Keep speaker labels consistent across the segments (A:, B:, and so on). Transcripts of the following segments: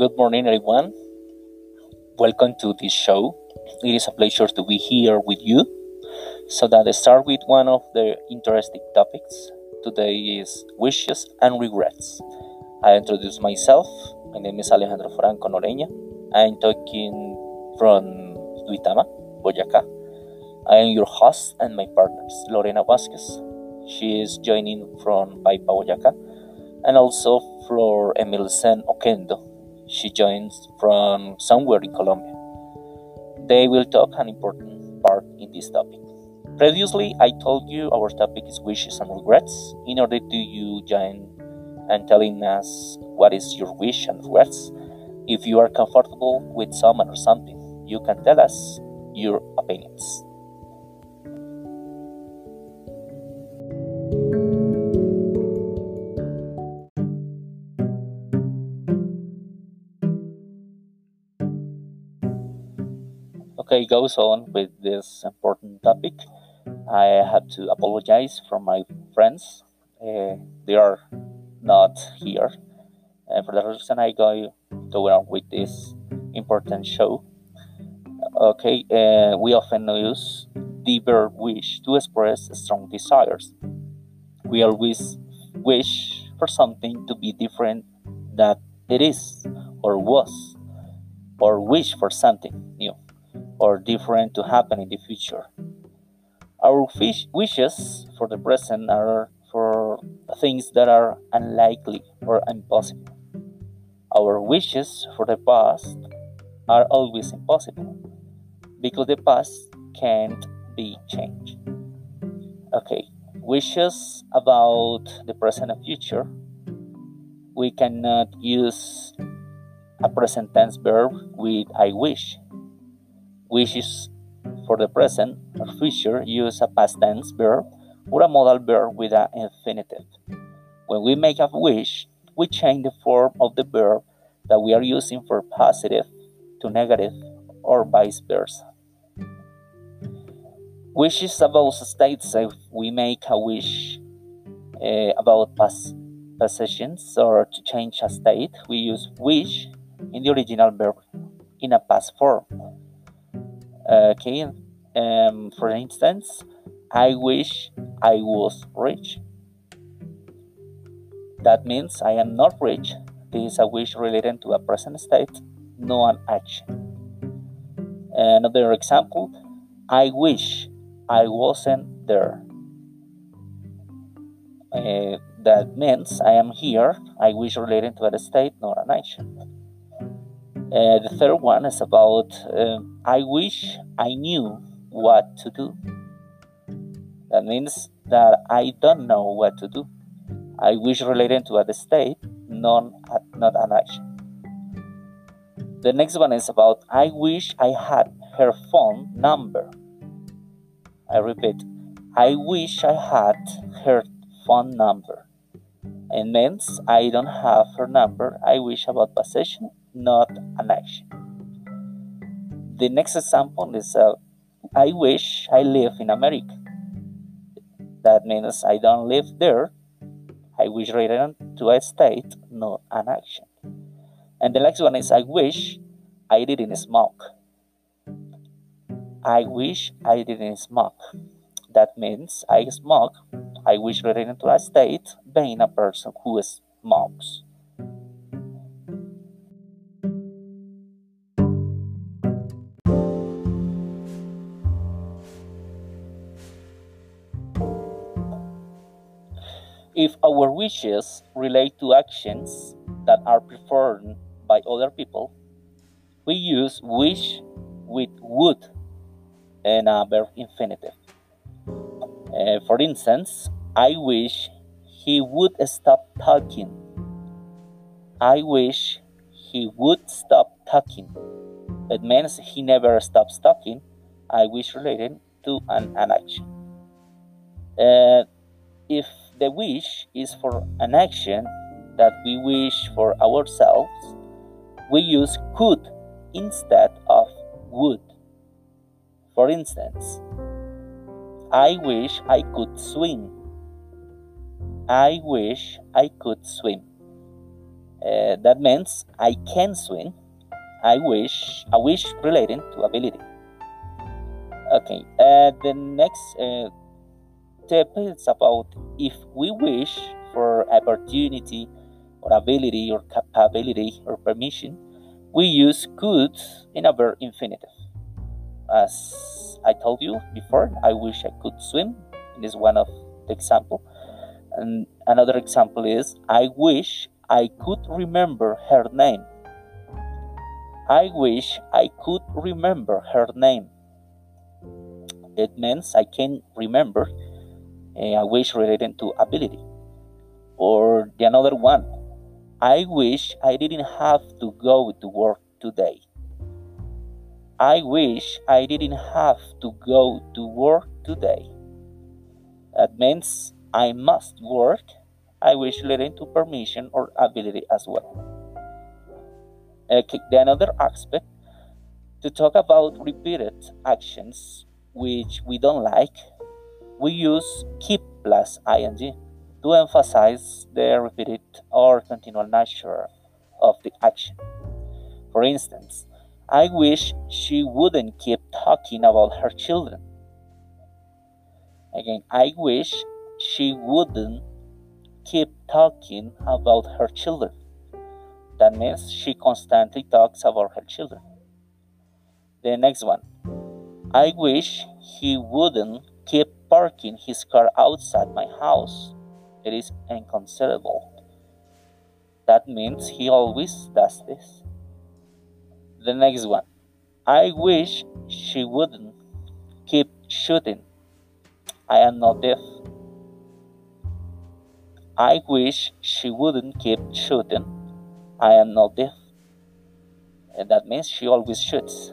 A: Good morning, everyone. Welcome to this show. It is a pleasure to be here with you. So that I start with one of the interesting topics. Today is wishes and regrets. I introduce myself. My name is Alejandro Franco Noreña. I'm talking from Duitama, Boyacá. I am your host and my partners, Lorena Vasquez. She is joining from Paipa, Boyacá, and also Flor Emilsen Oquendo. She joins from somewhere in Colombia. They will talk an important part in this topic. Previously, I told you our topic is wishes and regrets. In order to you join and telling us what is your wish and regrets, if you are comfortable with someone or something, you can tell us your opinions. Okay, goes on with this important topic. I have to apologize for my friends. Uh, they are not here. And for the reason I go go on with this important show. Okay, uh, we often use the verb wish to express strong desires. We always wish for something to be different that it is or was, or wish for something new or different to happen in the future. Our wishes for the present are for things that are unlikely or impossible. Our wishes for the past are always impossible because the past can't be changed. Okay, wishes about the present and future. We cannot use a present tense verb with I wish wishes for the present or future use a past tense verb or a modal verb with an infinitive. When we make a wish, we change the form of the verb that we are using for positive to negative or vice versa. Wishes about states, if we make a wish uh, about past possessions or to change a state, we use wish in the original verb in a past form. Okay, um, for instance, I wish I was rich. That means I am not rich. This is a wish related to a present state, not an action. Another example, I wish I wasn't there. Uh, that means I am here. I wish related to a state, not an action. Uh, the third one is about uh, I wish I knew what to do. That means that I don't know what to do. I wish related to a state, not, not an action. The next one is about I wish I had her phone number. I repeat, I wish I had her phone number. It means I don't have her number. I wish about possession not an action. The next example is uh, I wish I live in America. That means I don't live there. I wish return to a state, not an action. And the next one is I wish I didn't smoke. I wish I didn't smoke. That means I smoke. I wish return to a state being a person who smokes. Our wishes relate to actions that are performed by other people, we use wish with would and a verb infinitive. Uh, for instance, I wish he would stop talking. I wish he would stop talking. It means he never stops talking. I wish related to an, an action. Uh, if the wish is for an action that we wish for ourselves, we use could instead of would. For instance, I wish I could swim. I wish I could swim. Uh, that means I can swim. I wish, a wish relating to ability. Okay, uh, the next uh, is about if we wish for opportunity or ability or capability or permission, we use could in a verb infinitive. As I told you before, I wish I could swim. Is one of the example. And another example is I wish I could remember her name. I wish I could remember her name. It means I can remember a wish related to ability. Or the another one, I wish I didn't have to go to work today. I wish I didn't have to go to work today. That means I must work. I wish relating to permission or ability as well. Okay, the another aspect to talk about repeated actions which we don't like, we use keep plus ing to emphasize the repeated or continual nature of the action. For instance, I wish she wouldn't keep talking about her children. Again, I wish she wouldn't keep talking about her children. That means she constantly talks about her children. The next one. I wish he wouldn't keep parking his car outside my house. It is inconsiderable. That means he always does this. The next one. I wish she wouldn't keep shooting. I am not deaf. I wish she wouldn't keep shooting. I am not deaf. And that means she always shoots.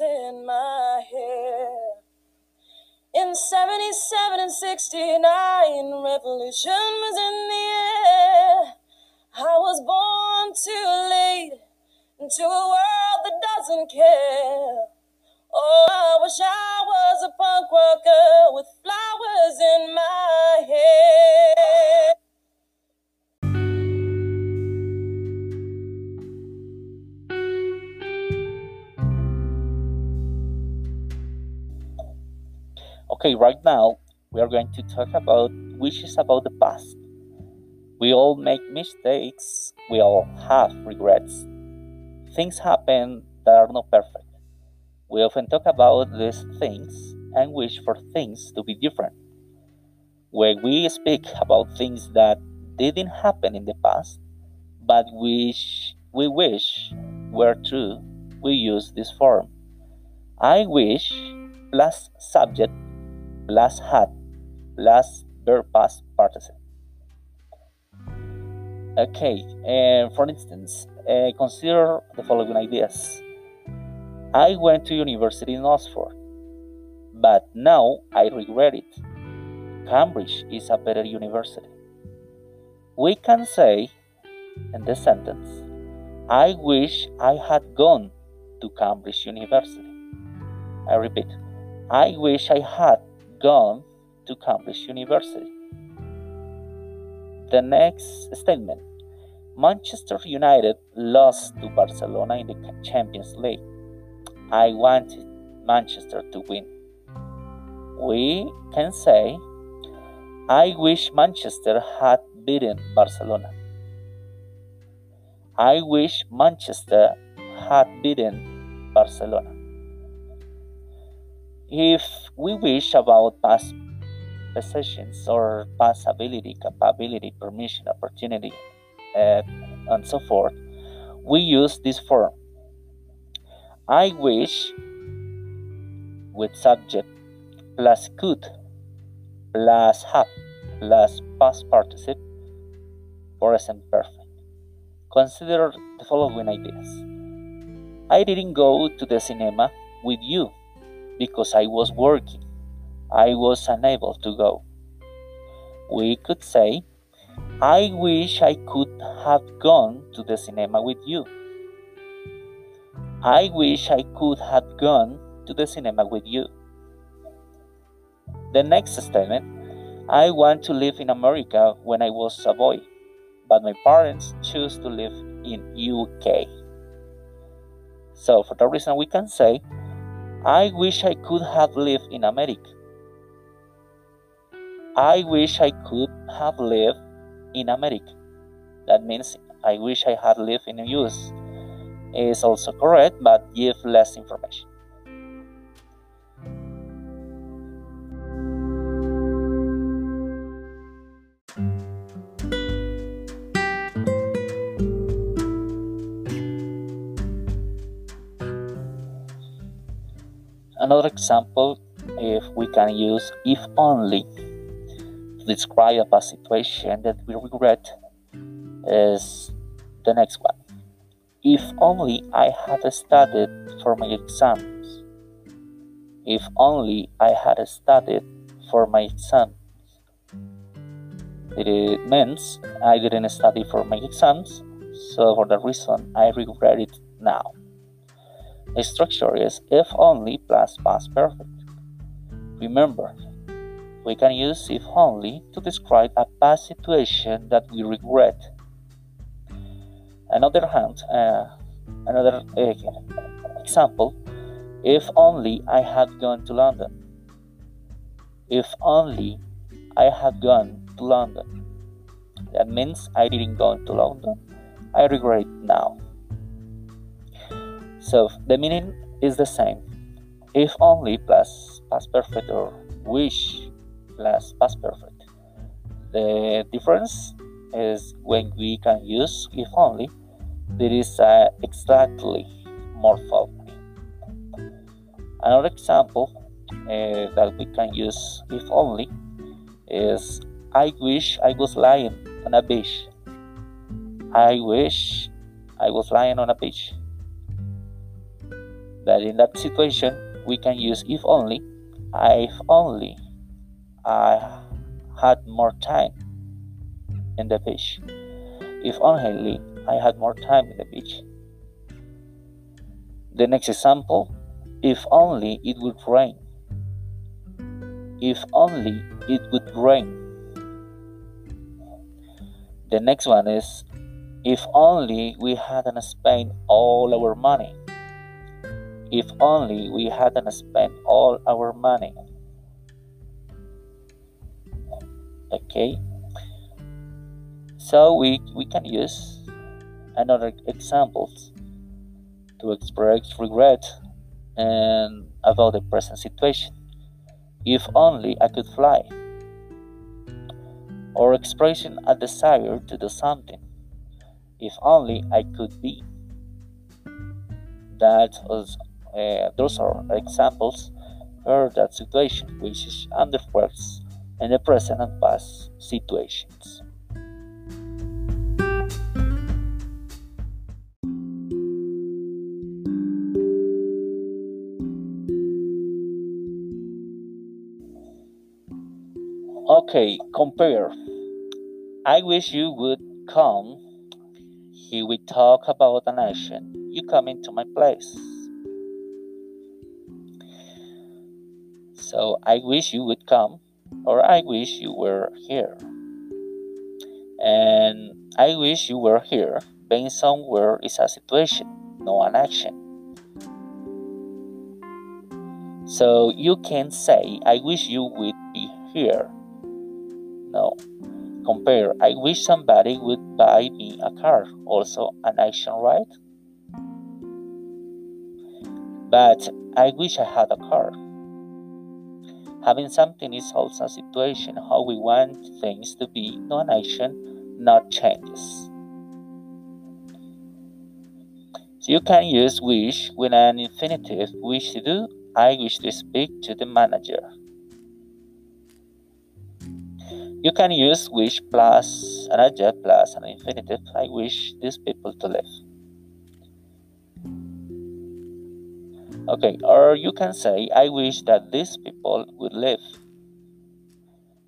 B: in my hair. In 77 and 69, revolution was in the air. I was born too late into a world that doesn't care. Oh, I wish I was a punk rocker with flowers in my hair.
A: Okay, right now we are going to talk about wishes about the past. We all make mistakes, we all have regrets. Things happen that are not perfect. We often talk about these things and wish for things to be different. When we speak about things that didn't happen in the past, but wish we wish were true, we use this form. I wish plus subject plus had plus verb past participle. Okay, for instance, uh, consider the following ideas. I went to university in Oxford, but now I regret it. Cambridge is a better university. We can say in this sentence, I wish I had gone to Cambridge University. I repeat, I wish I had gone to Cambridge University. The next statement Manchester United lost to Barcelona in the Champions League. I wanted Manchester to win. We can say, I wish Manchester had beaten Barcelona. I wish Manchester had beaten Barcelona. If we wish about past possessions or past ability, capability, permission, opportunity, uh, and so forth, we use this form. I wish with subject plus could plus have plus past participle present perfect. Consider the following ideas. I didn't go to the cinema with you because I was working. I was unable to go. We could say, I wish I could have gone to the cinema with you. I wish I could have gone to the cinema with you. The next statement I want to live in America when I was a boy, but my parents chose to live in UK. So for that reason we can say I wish I could have lived in America. I wish I could have lived in America. That means I wish I had lived in the US. Is also correct, but give less information. Another example, if we can use if only to describe a situation that we regret, is the next one. If only I had studied for my exams. If only I had studied for my exams. It means I didn't study for my exams, so for that reason I regret it now. The structure is if only plus past perfect. Remember, we can use if only to describe a past situation that we regret. Another hand, uh, another uh, example, if only I had gone to London. If only I had gone to London. That means I didn't go to London. I regret now. So the meaning is the same. If only plus past perfect or wish plus past perfect. The difference is when we can use if only, there is exactly more following. Another example uh, that we can use if only is I wish I was lying on a beach. I wish I was lying on a beach that in that situation we can use if only if only I had more time in the beach. If only I had more time in the beach. The next example if only it would rain. If only it would rain. The next one is if only we hadn't spent all our money if only we hadn't spent all our money. Okay. So we, we can use another examples to express regret and about the present situation. If only I could fly. Or expressing a desire to do something. If only I could be. That was uh, those are examples for that situation, which is underworks in the present and past situations. Okay, compare. I wish you would come. Here we talk about an action. You come into my place. So I wish you would come, or I wish you were here. And I wish you were here. Being somewhere is a situation, not an action. So you can say, I wish you would be here. No. Compare, I wish somebody would buy me a car. Also an action, right? But I wish I had a car. Having something is also a situation how we want things to be, non action, not changes. So you can use wish with an infinitive wish to do. I wish to speak to the manager. You can use wish plus an adjective plus an infinitive. I wish these people to live. Okay, or you can say, I wish that these people would live.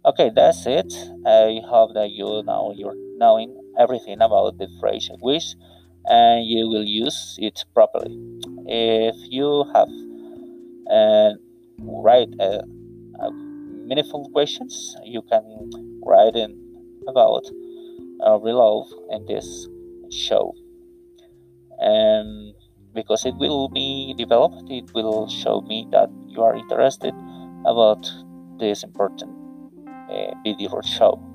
A: Okay, that's it. I hope that you now you're knowing everything about the phrase wish and you will use it properly. If you have uh, write a, a meaningful questions, you can write in about uh, below in this show. And because it will be developed, it will show me that you are interested about this important uh, video show.